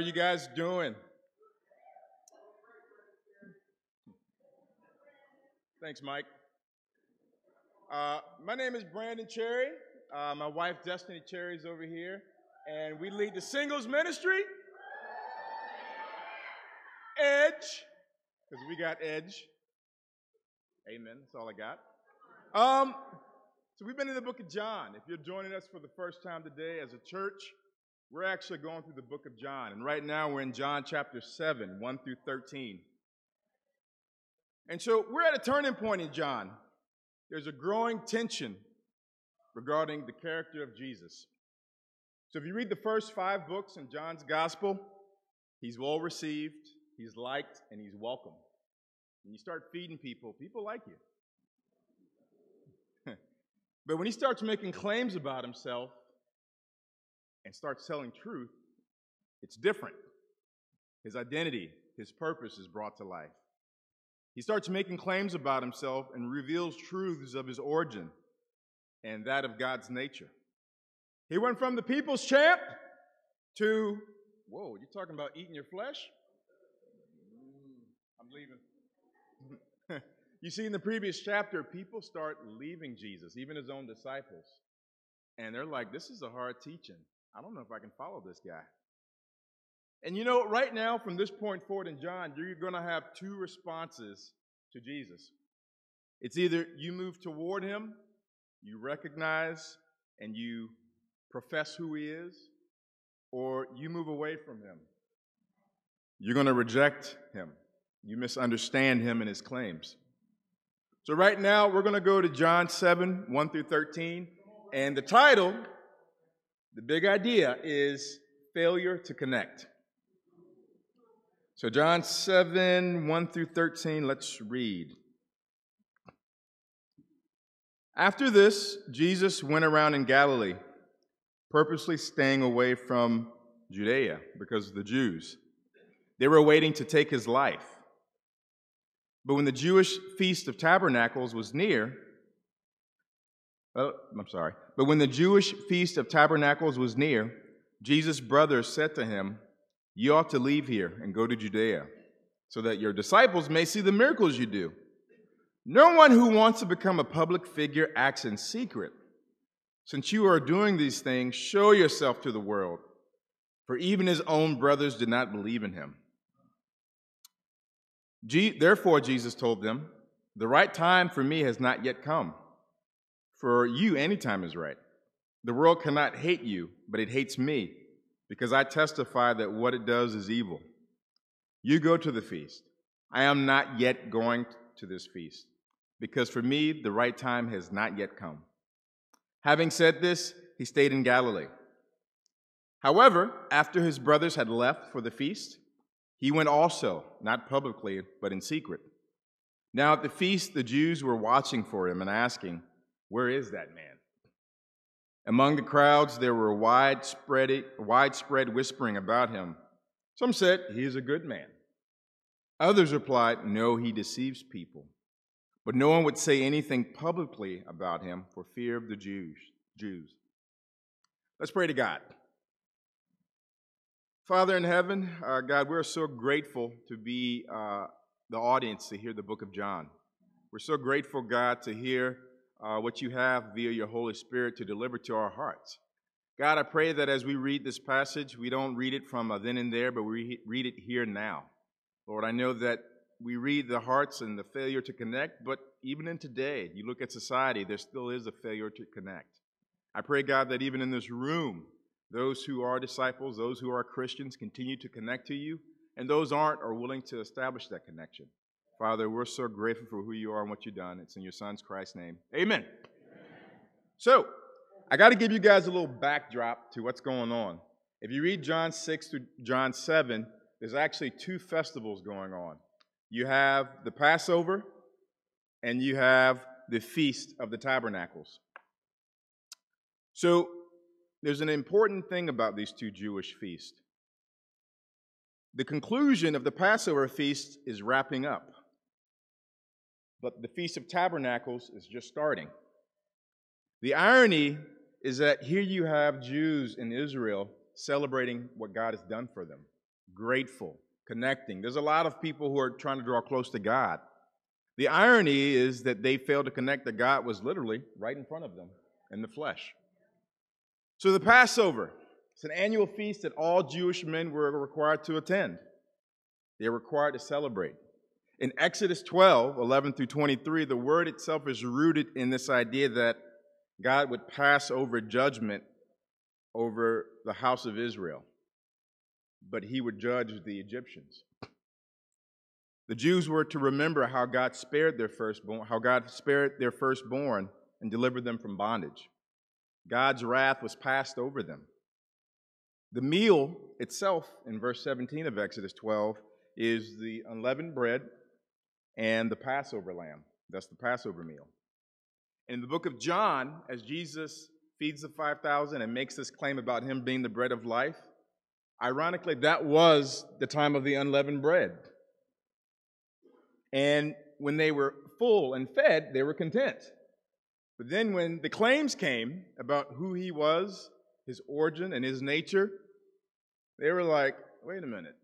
How are you guys doing? Thanks, Mike. Uh, my name is Brandon Cherry. Uh, my wife, Destiny Cherry, is over here, and we lead the singles ministry. Edge, because we got Edge. Amen. That's all I got. Um, so we've been in the book of John. If you're joining us for the first time today as a church, we're actually going through the book of John. And right now we're in John chapter 7, 1 through 13. And so we're at a turning point in John. There's a growing tension regarding the character of Jesus. So if you read the first five books in John's gospel, he's well received, he's liked, and he's welcome. When you start feeding people, people like you. but when he starts making claims about himself and starts telling truth, it's different. His identity, his purpose is brought to life. He starts making claims about himself and reveals truths of his origin and that of God's nature. He went from the people's champ to, whoa, you're talking about eating your flesh? Mm, I'm leaving. you see, in the previous chapter, people start leaving Jesus, even his own disciples. And they're like, this is a hard teaching. I don't know if I can follow this guy. And you know, right now, from this point forward in John, you're going to have two responses to Jesus. It's either you move toward him, you recognize and you profess who he is, or you move away from him. You're going to reject him. You misunderstand him and his claims. So, right now, we're going to go to John 7 1 through 13. And the title, the big idea, is Failure to Connect. So, John 7 1 through 13, let's read. After this, Jesus went around in Galilee, purposely staying away from Judea because of the Jews. They were waiting to take his life. But when the Jewish feast of tabernacles was near, oh, I'm sorry. But when the Jewish feast of tabernacles was near, Jesus' brothers said to him, You ought to leave here and go to Judea, so that your disciples may see the miracles you do. No one who wants to become a public figure acts in secret. Since you are doing these things, show yourself to the world. For even his own brothers did not believe in him. Therefore, Jesus told them, The right time for me has not yet come. For you, any time is right. The world cannot hate you, but it hates me, because I testify that what it does is evil. You go to the feast. I am not yet going to this feast, because for me, the right time has not yet come. Having said this, he stayed in Galilee. However, after his brothers had left for the feast, he went also, not publicly, but in secret. Now at the feast, the Jews were watching for him and asking, Where is that man? Among the crowds, there were widespread, widespread whispering about him. Some said, He is a good man. Others replied, No, he deceives people. But no one would say anything publicly about him for fear of the Jews. Jews. Let's pray to God. Father in heaven, uh, God, we're so grateful to be uh, the audience to hear the book of John. We're so grateful, God, to hear uh, what you have via your Holy Spirit to deliver to our hearts. God, I pray that as we read this passage, we don't read it from then and there, but we read it here now. Lord, I know that we read the hearts and the failure to connect, but even in today, you look at society, there still is a failure to connect. I pray, God, that even in this room, those who are disciples, those who are Christians, continue to connect to you, and those aren't are willing to establish that connection. Father, we're so grateful for who you are and what you've done. It's in your Son's Christ's name. Amen. Amen. So, I got to give you guys a little backdrop to what's going on. If you read John 6 to John 7, there's actually two festivals going on. You have the Passover, and you have the Feast of the Tabernacles. So, there's an important thing about these two Jewish feasts. The conclusion of the Passover feast is wrapping up, but the Feast of Tabernacles is just starting. The irony is that here you have Jews in Israel celebrating what God has done for them. grateful, connecting. There's a lot of people who are trying to draw close to God. The irony is that they failed to connect that God was literally right in front of them in the flesh. So the Passover, it's an annual feast that all Jewish men were required to attend. They're required to celebrate. In Exodus 12, 11 through 23, the word itself is rooted in this idea that God would pass over judgment over the house of Israel, but he would judge the Egyptians. The Jews were to remember how God spared their firstborn, how God spared their firstborn and delivered them from bondage. God's wrath was passed over them. The meal itself, in verse 17 of Exodus 12, is the unleavened bread and the Passover lamb. That's the Passover meal. In the book of John, as Jesus feeds the 5,000 and makes this claim about him being the bread of life, ironically, that was the time of the unleavened bread. And when they were full and fed, they were content. But then when the claims came about who he was, his origin, and his nature, they were like, wait a minute.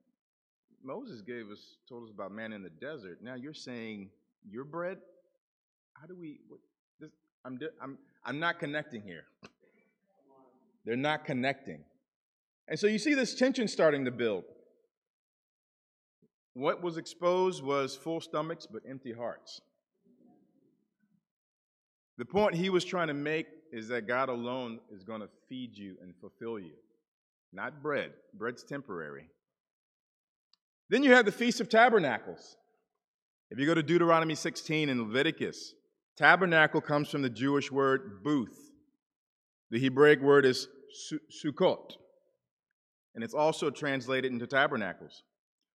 Moses gave us, told us about manna in the desert. Now you're saying your bread? How do we, what, this, I'm, I'm, I'm not connecting here. They're not connecting. And so you see this tension starting to build. What was exposed was full stomachs but empty hearts. The point he was trying to make is that God alone is going to feed you and fulfill you, not bread. Bread's temporary. Then you have the Feast of Tabernacles. If you go to Deuteronomy 16 and Leviticus, tabernacle comes from the Jewish word booth. The Hebraic word is sukkot, and it's also translated into tabernacles.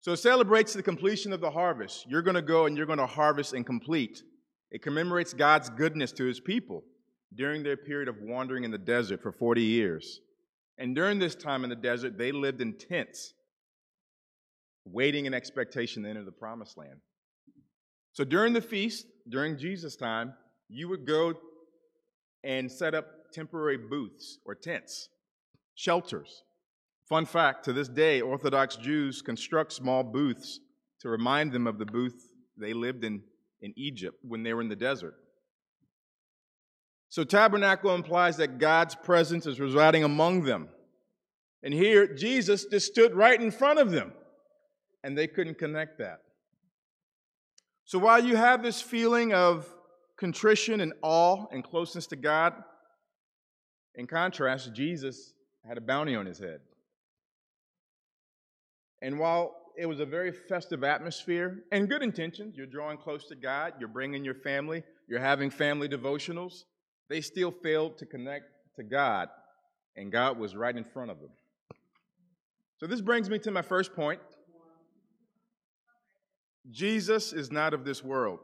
So it celebrates the completion of the harvest. You're going to go and you're going to harvest and complete. It commemorates God's goodness to his people during their period of wandering in the desert for 40 years. And during this time in the desert, they lived in tents, waiting in expectation to enter the promised land. So during the feast, during Jesus' time, you would go and set up temporary booths or tents, shelters Fun fact to this day, Orthodox Jews construct small booths to remind them of the booth they lived in in Egypt when they were in the desert. So, tabernacle implies that God's presence is residing among them. And here, Jesus just stood right in front of them, and they couldn't connect that. So, while you have this feeling of contrition and awe and closeness to God, in contrast, Jesus had a bounty on his head. And while it was a very festive atmosphere and good intentions, you're drawing close to God, you're bringing your family, you're having family devotionals, they still failed to connect to God, and God was right in front of them. So, this brings me to my first point Jesus is not of this world.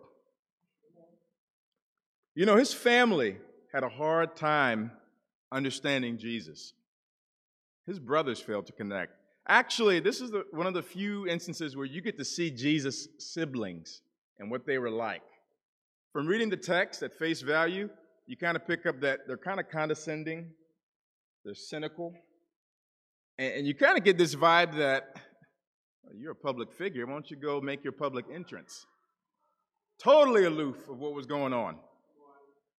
You know, his family had a hard time understanding Jesus. His brothers failed to connect. Actually, this is the, one of the few instances where you get to see Jesus' siblings and what they were like. From reading the text at face value, you kind of pick up that they're kind of condescending, they're cynical, and, and you kind of get this vibe that you're a public figure. Why don't you go make your public entrance? Totally aloof of what was going on.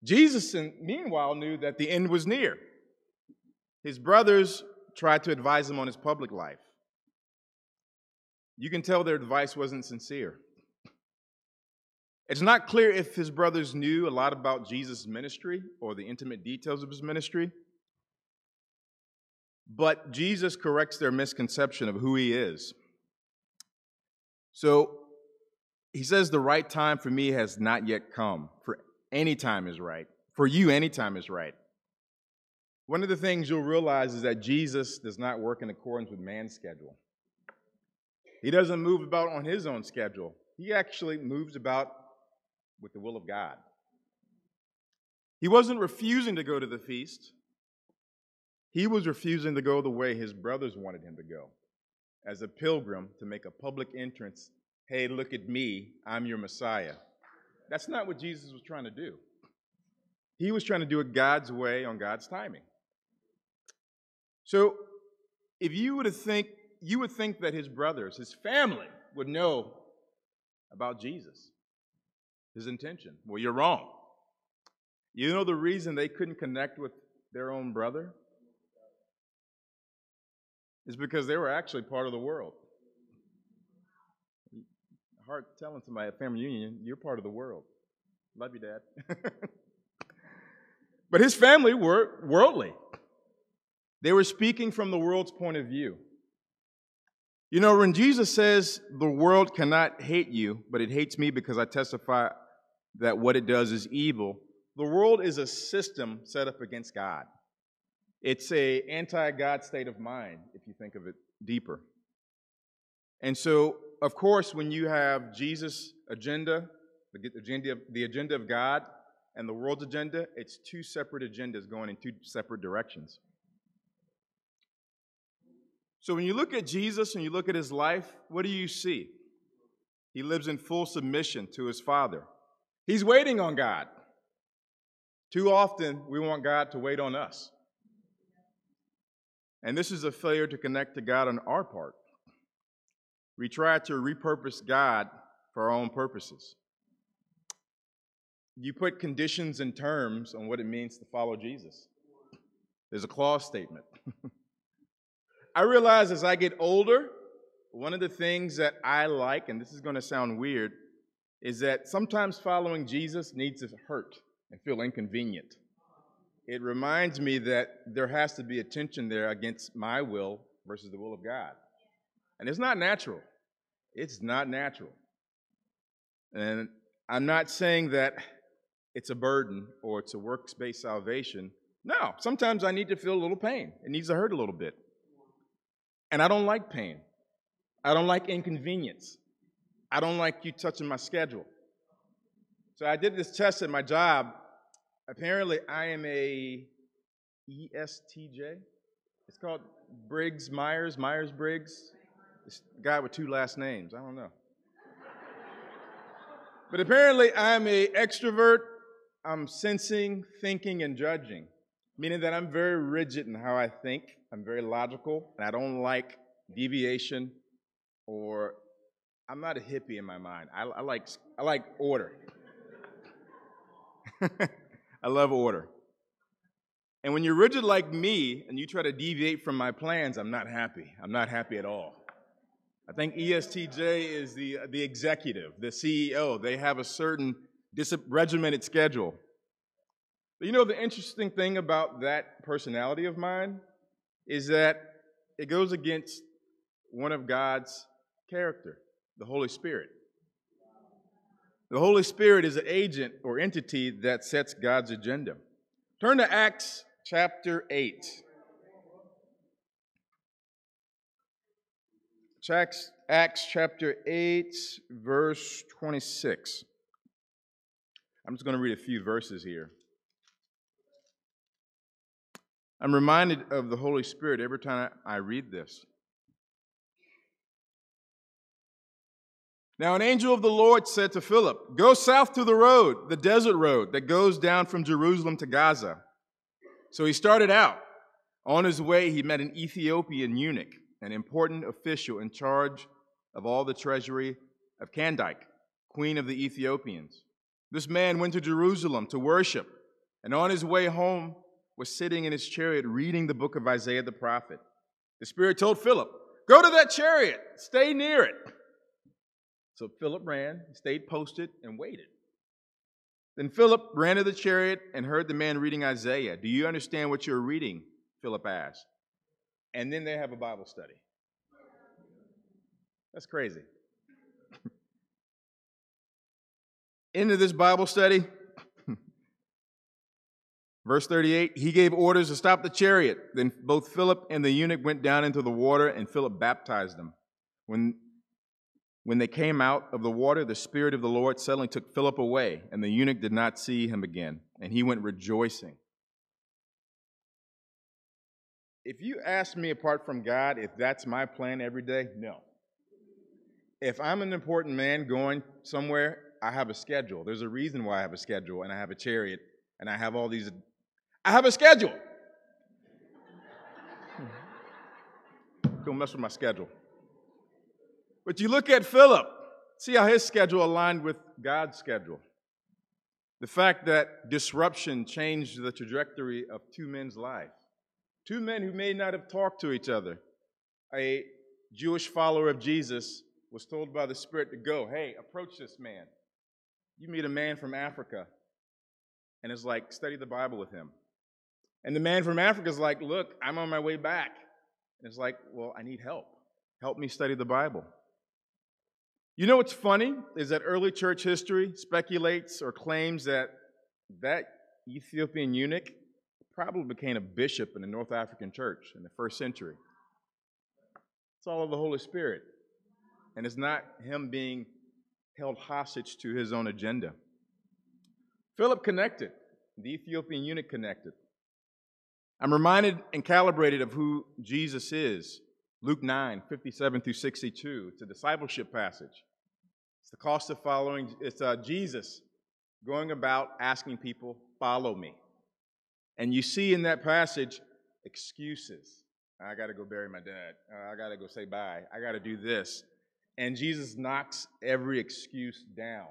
Jesus, meanwhile, knew that the end was near. His brothers tried to advise him on his public life. You can tell their advice wasn't sincere. It's not clear if his brothers knew a lot about Jesus' ministry or the intimate details of his ministry, but Jesus corrects their misconception of who he is. So he says, The right time for me has not yet come. For any time is right. For you, any time is right. One of the things you'll realize is that Jesus does not work in accordance with man's schedule. He doesn't move about on his own schedule. He actually moves about with the will of God. He wasn't refusing to go to the feast. He was refusing to go the way his brothers wanted him to go as a pilgrim to make a public entrance. Hey, look at me, I'm your Messiah. That's not what Jesus was trying to do. He was trying to do it God's way on God's timing. So, if you were to think you would think that his brothers, his family, would know about Jesus, his intention. Well, you're wrong. You know the reason they couldn't connect with their own brother? Is because they were actually part of the world. Hard telling somebody at family union, you're part of the world. Love you, Dad. but his family were worldly. They were speaking from the world's point of view. You know, when Jesus says, The world cannot hate you, but it hates me because I testify that what it does is evil, the world is a system set up against God. It's a anti-God state of mind, if you think of it deeper. And so, of course, when you have Jesus' agenda, the agenda, of, the agenda of God, and the world's agenda, it's two separate agendas going in two separate directions. So when you look at Jesus and you look at his life, what do you see? He lives in full submission to his Father. He's waiting on God. Too often, we want God to wait on us. And this is a failure to connect to God on our part. We try to repurpose God for our own purposes. You put conditions and terms on what it means to follow Jesus. There's a clause statement. I realize as I get older, one of the things that I like, and this is going to sound weird, is that sometimes following Jesus needs to hurt and feel inconvenient. It reminds me that there has to be a tension there against my will versus the will of God. And it's not natural. It's not natural. And I'm not saying that it's a burden or it's a works based salvation. No, sometimes I need to feel a little pain. It needs to hurt a little bit. And I don't like pain. I don't like inconvenience. I don't like you touching my schedule. So I did this test at my job. Apparently, I am a ESTJ. It's called Briggs Myers, Myers Briggs. This guy with two last names. I don't know. but apparently, I'm a extrovert. I'm sensing, thinking, and judging, meaning that I'm very rigid in how I think. I'm very logical, and I don't like deviation or I'm not a hippie in my mind. I, I like I like order. I love order. And when you're rigid like me and you try to deviate from my plans, I'm not happy. I'm not happy at all. I think ESTJ is the, uh, the executive, the CEO. They have a certain dis- regimented schedule. But you know, the interesting thing about that personality of mine is that it goes against one of God's character, the Holy Spirit. The Holy Spirit is an agent or entity that sets God's agenda. Turn to Acts chapter 8. Acts, Acts chapter 8, verse 26. I'm just going to read a few verses here. I'm reminded of the Holy Spirit every time I read this. Now, an angel of the Lord said to Philip, Go south to the road, the desert road that goes down from Jerusalem to Gaza. So he started out. On his way, he met an Ethiopian eunuch, an important official in charge of all the treasury of Candace, queen of the Ethiopians. This man went to Jerusalem to worship, and on his way home, was sitting in his chariot reading the book of Isaiah the prophet. The Spirit told Philip, Go to that chariot, stay near it. So Philip ran, stayed posted, and waited. Then Philip ran to the chariot and heard the man reading Isaiah. Do you understand what you're reading? Philip asked. And then they have a Bible study. That's crazy. Into this Bible study, Verse 38 He gave orders to stop the chariot. Then both Philip and the eunuch went down into the water, and Philip baptized them. When, when they came out of the water, the Spirit of the Lord suddenly took Philip away, and the eunuch did not see him again, and he went rejoicing. If you ask me apart from God if that's my plan every day, no. If I'm an important man going somewhere, I have a schedule. There's a reason why I have a schedule, and I have a chariot, and I have all these I have a schedule. Don't mess with my schedule. But you look at Philip, see how his schedule aligned with God's schedule. The fact that disruption changed the trajectory of two men's lives. Two men who may not have talked to each other. A Jewish follower of Jesus was told by the Spirit to go, hey, approach this man. You meet a man from Africa, and it's like, study the Bible with him. And the man from Africa is like, look, I'm on my way back. And it's like, well, I need help. Help me study the Bible. You know what's funny is that early church history speculates or claims that that Ethiopian eunuch probably became a bishop in the North African church in the first century. It's all of the Holy Spirit. And it's not him being held hostage to his own agenda. Philip connected, the Ethiopian eunuch connected. I'm reminded and calibrated of who Jesus is. Luke 9, 57 through 62. It's a discipleship passage. It's the cost of following. It's uh, Jesus going about asking people, follow me. And you see in that passage excuses. I got to go bury my dad. Uh, I got to go say bye. I got to do this. And Jesus knocks every excuse down.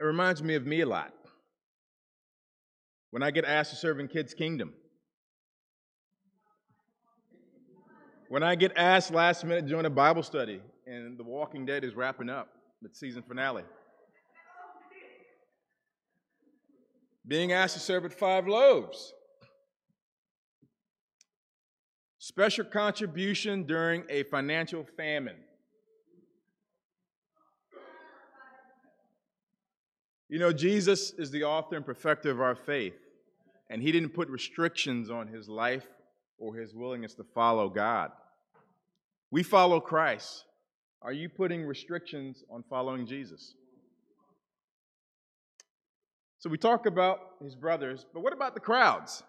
It reminds me of me a lot. When I get asked to serve in Kids Kingdom, when I get asked last minute to join a Bible study and The Walking Dead is wrapping up, the season finale. Being asked to serve at Five Loaves. Special contribution during a financial famine. You know, Jesus is the author and perfecter of our faith, and he didn't put restrictions on his life or his willingness to follow God. We follow Christ. Are you putting restrictions on following Jesus? So we talk about his brothers, but what about the crowds?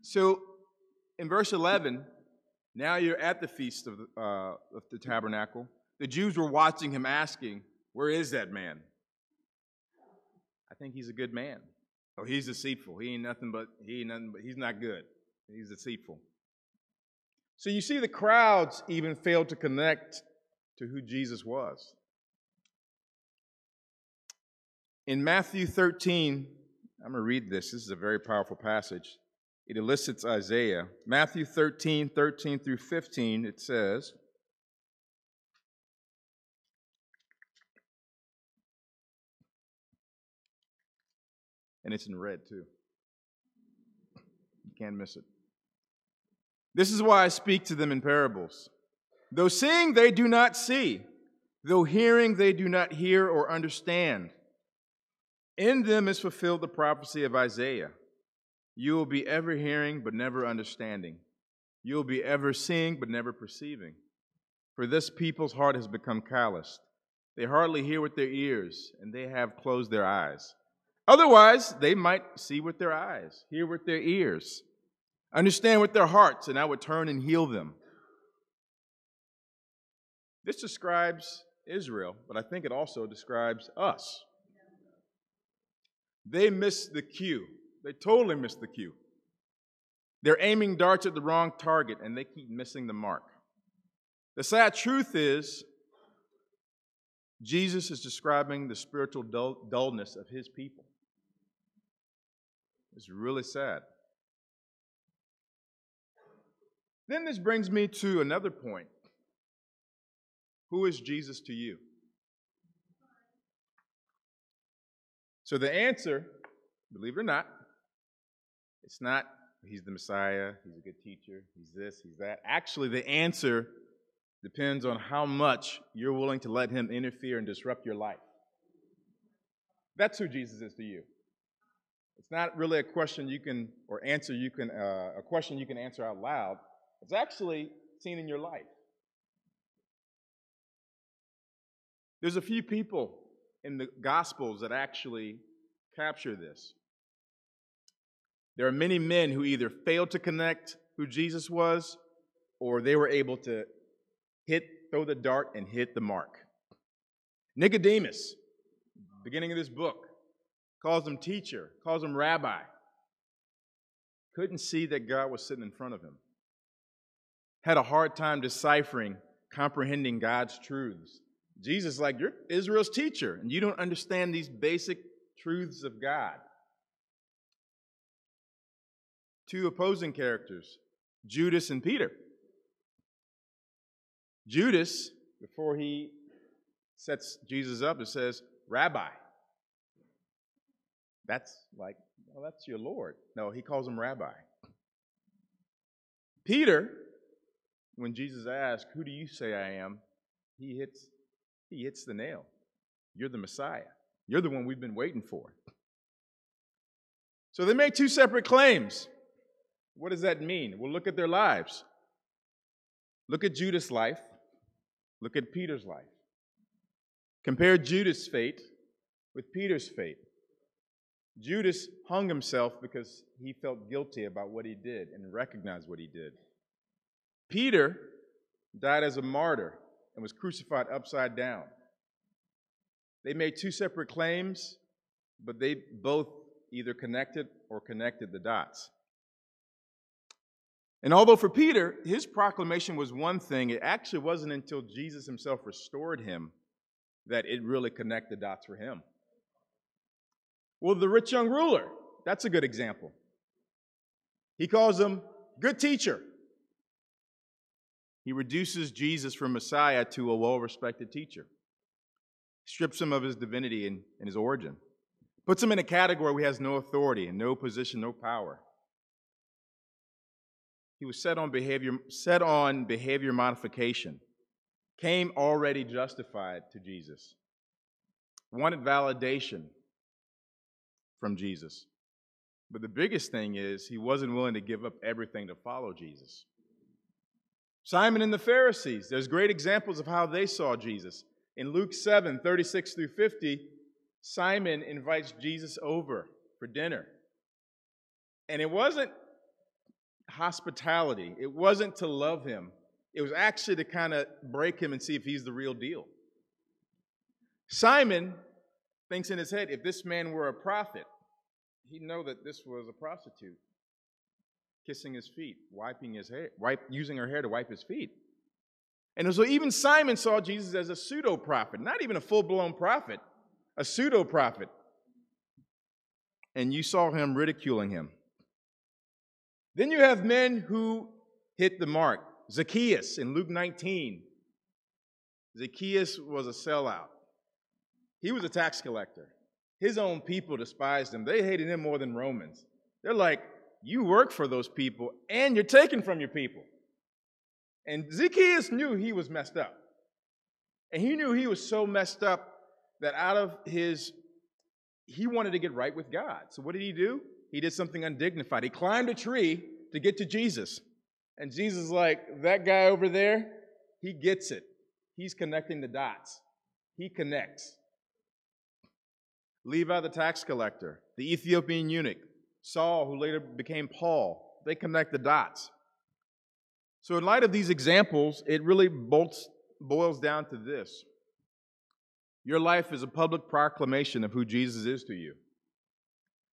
So in verse 11, now you're at the feast of uh, of the tabernacle. The Jews were watching him, asking, Where is that man? I think he's a good man. Oh, he's deceitful. He ain't nothing but he ain't nothing but he's not good. He's deceitful. So you see, the crowds even failed to connect to who Jesus was. In Matthew 13, I'm going to read this. This is a very powerful passage. It elicits Isaiah. Matthew 13, 13 through 15, it says, and it's in red too. You can't miss it. This is why I speak to them in parables. Though seeing, they do not see, though hearing, they do not hear or understand. In them is fulfilled the prophecy of Isaiah. You will be ever hearing, but never understanding. You will be ever seeing, but never perceiving. For this people's heart has become calloused. They hardly hear with their ears, and they have closed their eyes. Otherwise, they might see with their eyes, hear with their ears, understand with their hearts, and I would turn and heal them. This describes Israel, but I think it also describes us. They missed the cue. They totally missed the cue. They're aiming darts at the wrong target and they keep missing the mark. The sad truth is, Jesus is describing the spiritual dull- dullness of his people. It's really sad. Then this brings me to another point. Who is Jesus to you? So the answer, believe it or not, it's not he's the Messiah, he's a good teacher, he's this, he's that. Actually, the answer depends on how much you're willing to let him interfere and disrupt your life. That's who Jesus is to you. It's not really a question you can, or answer you can, uh, a question you can answer out loud. It's actually seen in your life. There's a few people in the Gospels that actually capture this. There are many men who either failed to connect who Jesus was, or they were able to hit, throw the dart and hit the mark. Nicodemus, beginning of this book, calls him teacher, calls him rabbi. couldn't see that God was sitting in front of him, had a hard time deciphering, comprehending God's truths. Jesus, like, you're Israel's teacher, and you don't understand these basic truths of God. Two opposing characters, Judas and Peter. Judas, before he sets Jesus up, it says, Rabbi. That's like, well, that's your Lord. No, he calls him Rabbi. Peter, when Jesus asked, Who do you say I am? he hits, he hits the nail. You're the Messiah. You're the one we've been waiting for. So they make two separate claims. What does that mean? Well, look at their lives. Look at Judas' life. Look at Peter's life. Compare Judas' fate with Peter's fate. Judas hung himself because he felt guilty about what he did and recognized what he did. Peter died as a martyr and was crucified upside down. They made two separate claims, but they both either connected or connected the dots. And although for Peter, his proclamation was one thing, it actually wasn't until Jesus himself restored him that it really connected the dots for him. Well, the rich young ruler, that's a good example. He calls him good teacher. He reduces Jesus from Messiah to a well respected teacher, strips him of his divinity and, and his origin, puts him in a category where he has no authority and no position, no power. He was set on behavior, set on behavior modification, came already justified to Jesus, wanted validation from Jesus. But the biggest thing is he wasn't willing to give up everything to follow Jesus. Simon and the Pharisees, there's great examples of how they saw Jesus. In Luke 7 36 through 50, Simon invites Jesus over for dinner. And it wasn't hospitality. It wasn't to love him, it was actually to kind of break him and see if he's the real deal. Simon thinks in his head if this man were a prophet, he'd know that this was a prostitute kissing his feet, wiping his hair, wipe, using her hair to wipe his feet. And so even Simon saw Jesus as a pseudo prophet, not even a full blown prophet, a pseudo prophet. And you saw him ridiculing him. Then you have men who hit the mark. Zacchaeus in Luke 19. Zacchaeus was a sellout. He was a tax collector. His own people despised him. They hated him more than Romans. They're like, you work for those people and you're taking from your people. And Zacchaeus knew he was messed up. And he knew he was so messed up that out of his, he wanted to get right with God. So what did he do? he did something undignified. He climbed a tree to get to Jesus. And Jesus is like, that guy over there, he gets it. He's connecting the dots. He connects. Levi the tax collector, the Ethiopian eunuch, Saul, who later became Paul, they connect the dots. So, in light of these examples, it really bolts, boils down to this Your life is a public proclamation of who Jesus is to you.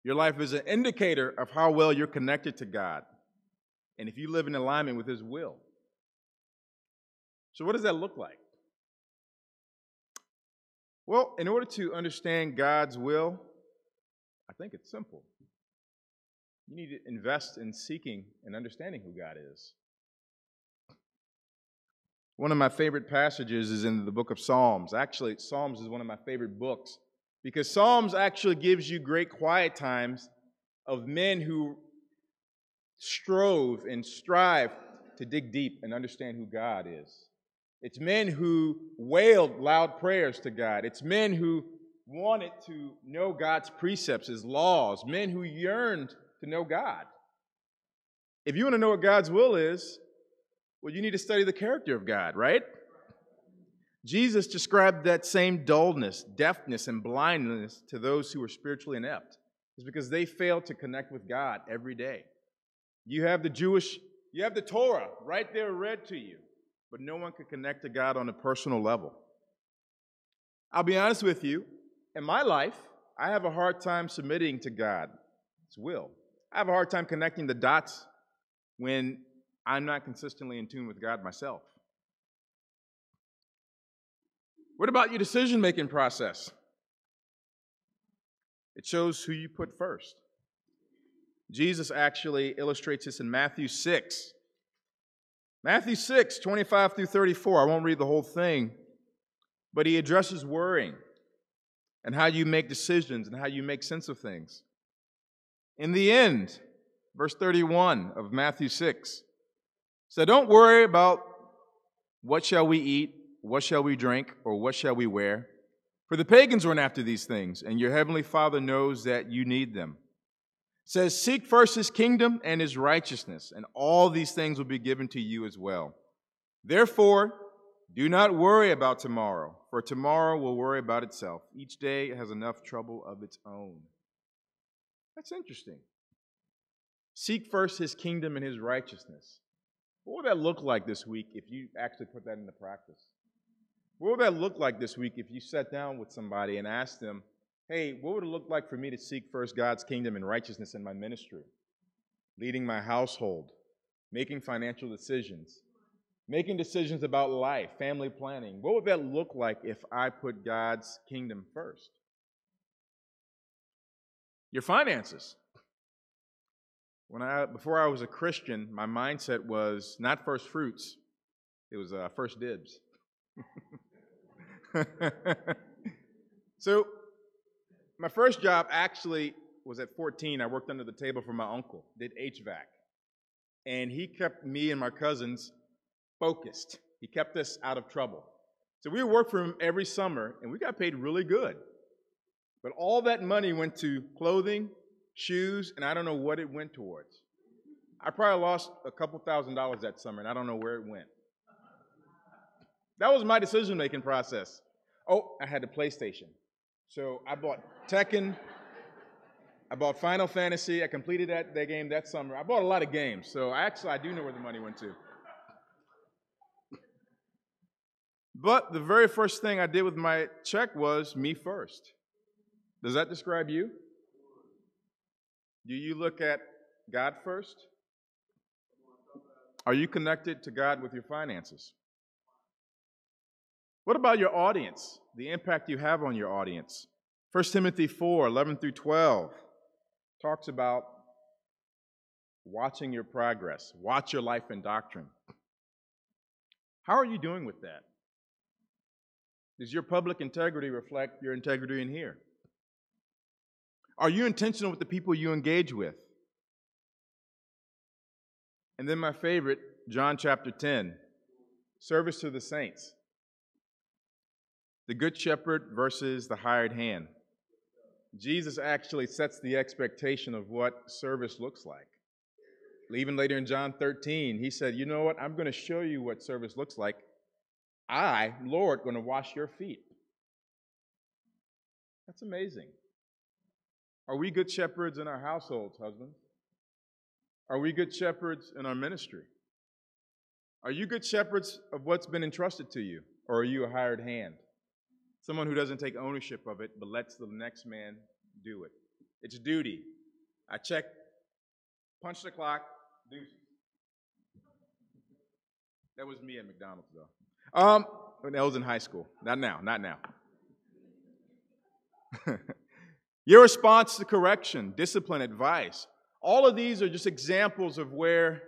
Your life is an indicator of how well you're connected to God and if you live in alignment with His will. So, what does that look like? Well, in order to understand God's will, I think it's simple. You need to invest in seeking and understanding who God is. One of my favorite passages is in the book of Psalms. Actually, Psalms is one of my favorite books because Psalms actually gives you great quiet times of men who strove and strive to dig deep and understand who God is. It's men who wailed loud prayers to God. It's men who wanted to know God's precepts, His laws, men who yearned to know God. If you want to know what God's will is, well, you need to study the character of God, right? Jesus described that same dullness, deafness, and blindness to those who were spiritually inept. It's because they failed to connect with God every day. You have the Jewish, you have the Torah right there read to you, but no one could connect to God on a personal level. I'll be honest with you, in my life, I have a hard time submitting to God's will. I have a hard time connecting the dots when I'm not consistently in tune with God myself. What about your decision making process? It shows who you put first. Jesus actually illustrates this in Matthew 6. Matthew 6, 25 through 34. I won't read the whole thing, but he addresses worrying and how you make decisions and how you make sense of things. In the end, verse 31 of Matthew 6 so don't worry about what shall we eat, what shall we drink, or what shall we wear. For the pagans run after these things, and your heavenly Father knows that you need them. It says, Seek first his kingdom and his righteousness, and all these things will be given to you as well. Therefore, do not worry about tomorrow, for tomorrow will worry about itself. Each day has enough trouble of its own. That's interesting. Seek first his kingdom and his righteousness. What would that look like this week if you actually put that into practice? What would that look like this week if you sat down with somebody and asked them, hey, what would it look like for me to seek first God's kingdom and righteousness in my ministry, leading my household, making financial decisions, making decisions about life, family planning? What would that look like if I put God's kingdom first? Your finances. When I, before I was a Christian, my mindset was not first fruits, it was uh, first dibs. so, my first job actually was at 14. I worked under the table for my uncle, did HVAC. And he kept me and my cousins focused. He kept us out of trouble. So we worked for him every summer, and we got paid really good. But all that money went to clothing, shoes, and I don't know what it went towards. I probably lost a couple thousand dollars that summer, and I don't know where it went. That was my decision making process. Oh, I had the PlayStation. So I bought Tekken. I bought Final Fantasy. I completed that, that game that summer. I bought a lot of games. So actually, I do know where the money went to. But the very first thing I did with my check was me first. Does that describe you? Do you look at God first? Are you connected to God with your finances? What about your audience? The impact you have on your audience. 1 Timothy 4 11 through 12 talks about watching your progress, watch your life and doctrine. How are you doing with that? Does your public integrity reflect your integrity in here? Are you intentional with the people you engage with? And then my favorite, John chapter 10, service to the saints. The good shepherd versus the hired hand. Jesus actually sets the expectation of what service looks like. Even later in John 13, he said, You know what? I'm going to show you what service looks like. I, Lord, going to wash your feet. That's amazing. Are we good shepherds in our households, husbands? Are we good shepherds in our ministry? Are you good shepherds of what's been entrusted to you? Or are you a hired hand? Someone who doesn't take ownership of it, but lets the next man do it. It's duty. I check, punch the clock. That was me at McDonald's, though. Um, that was in high school. Not now, not now. Your response to correction, discipline, advice, all of these are just examples of where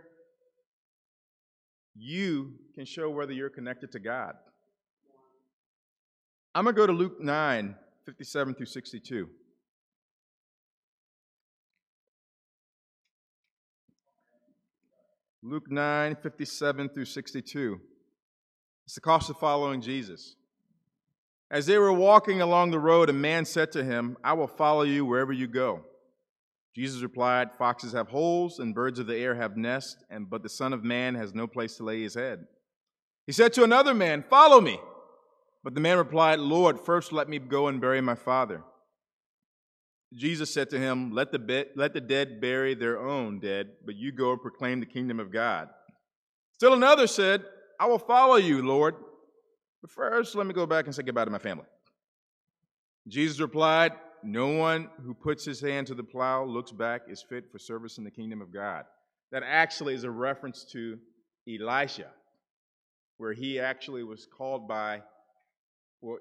you can show whether you're connected to God. I'm going to go to Luke 9, 57 through 62. Luke 9, 57 through 62. It's the cost of following Jesus. As they were walking along the road, a man said to him, I will follow you wherever you go. Jesus replied, Foxes have holes and birds of the air have nests, and but the Son of Man has no place to lay his head. He said to another man, Follow me. But the man replied, Lord, first let me go and bury my father. Jesus said to him, Let the, be- let the dead bury their own dead, but you go and proclaim the kingdom of God. Still another said, I will follow you, Lord but first, let me go back and say goodbye to my family. Jesus replied, no one who puts his hand to the plow, looks back, is fit for service in the kingdom of God. That actually is a reference to Elisha, where he actually was called by, well,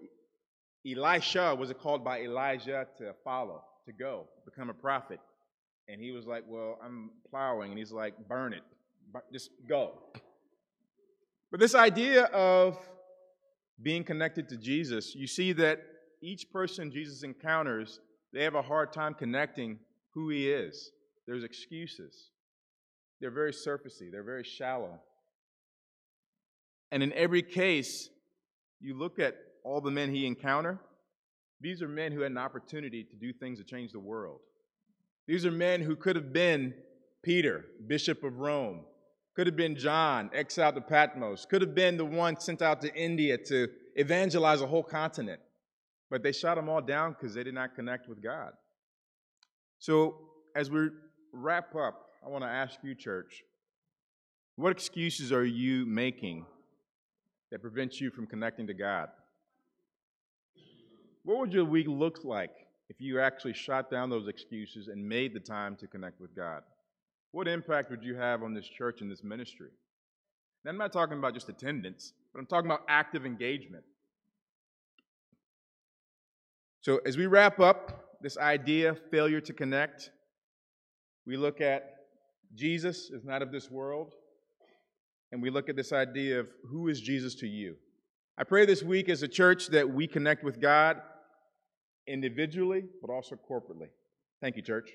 Elisha was called by Elijah to follow, to go, become a prophet. And he was like, Well, I'm plowing. And he's like, Burn it. Just go. But this idea of being connected to Jesus, you see that each person Jesus encounters, they have a hard time connecting who he is. There's excuses. They're very surfacey, they're very shallow. And in every case, you look at all the men he encountered, these are men who had an opportunity to do things to change the world. These are men who could have been Peter, Bishop of Rome, could have been John, exiled to Patmos, could have been the one sent out to India to evangelize a whole continent. But they shot them all down because they did not connect with God. So, as we wrap up, I want to ask you, church, what excuses are you making that prevents you from connecting to God? What would your week look like if you actually shot down those excuses and made the time to connect with God? What impact would you have on this church and this ministry? I'm not talking about just attendance, but I'm talking about active engagement. So, as we wrap up this idea, failure to connect, we look at Jesus is not of this world, and we look at this idea of who is Jesus to you. I pray this week as a church that we connect with God individually, but also corporately. Thank you, church.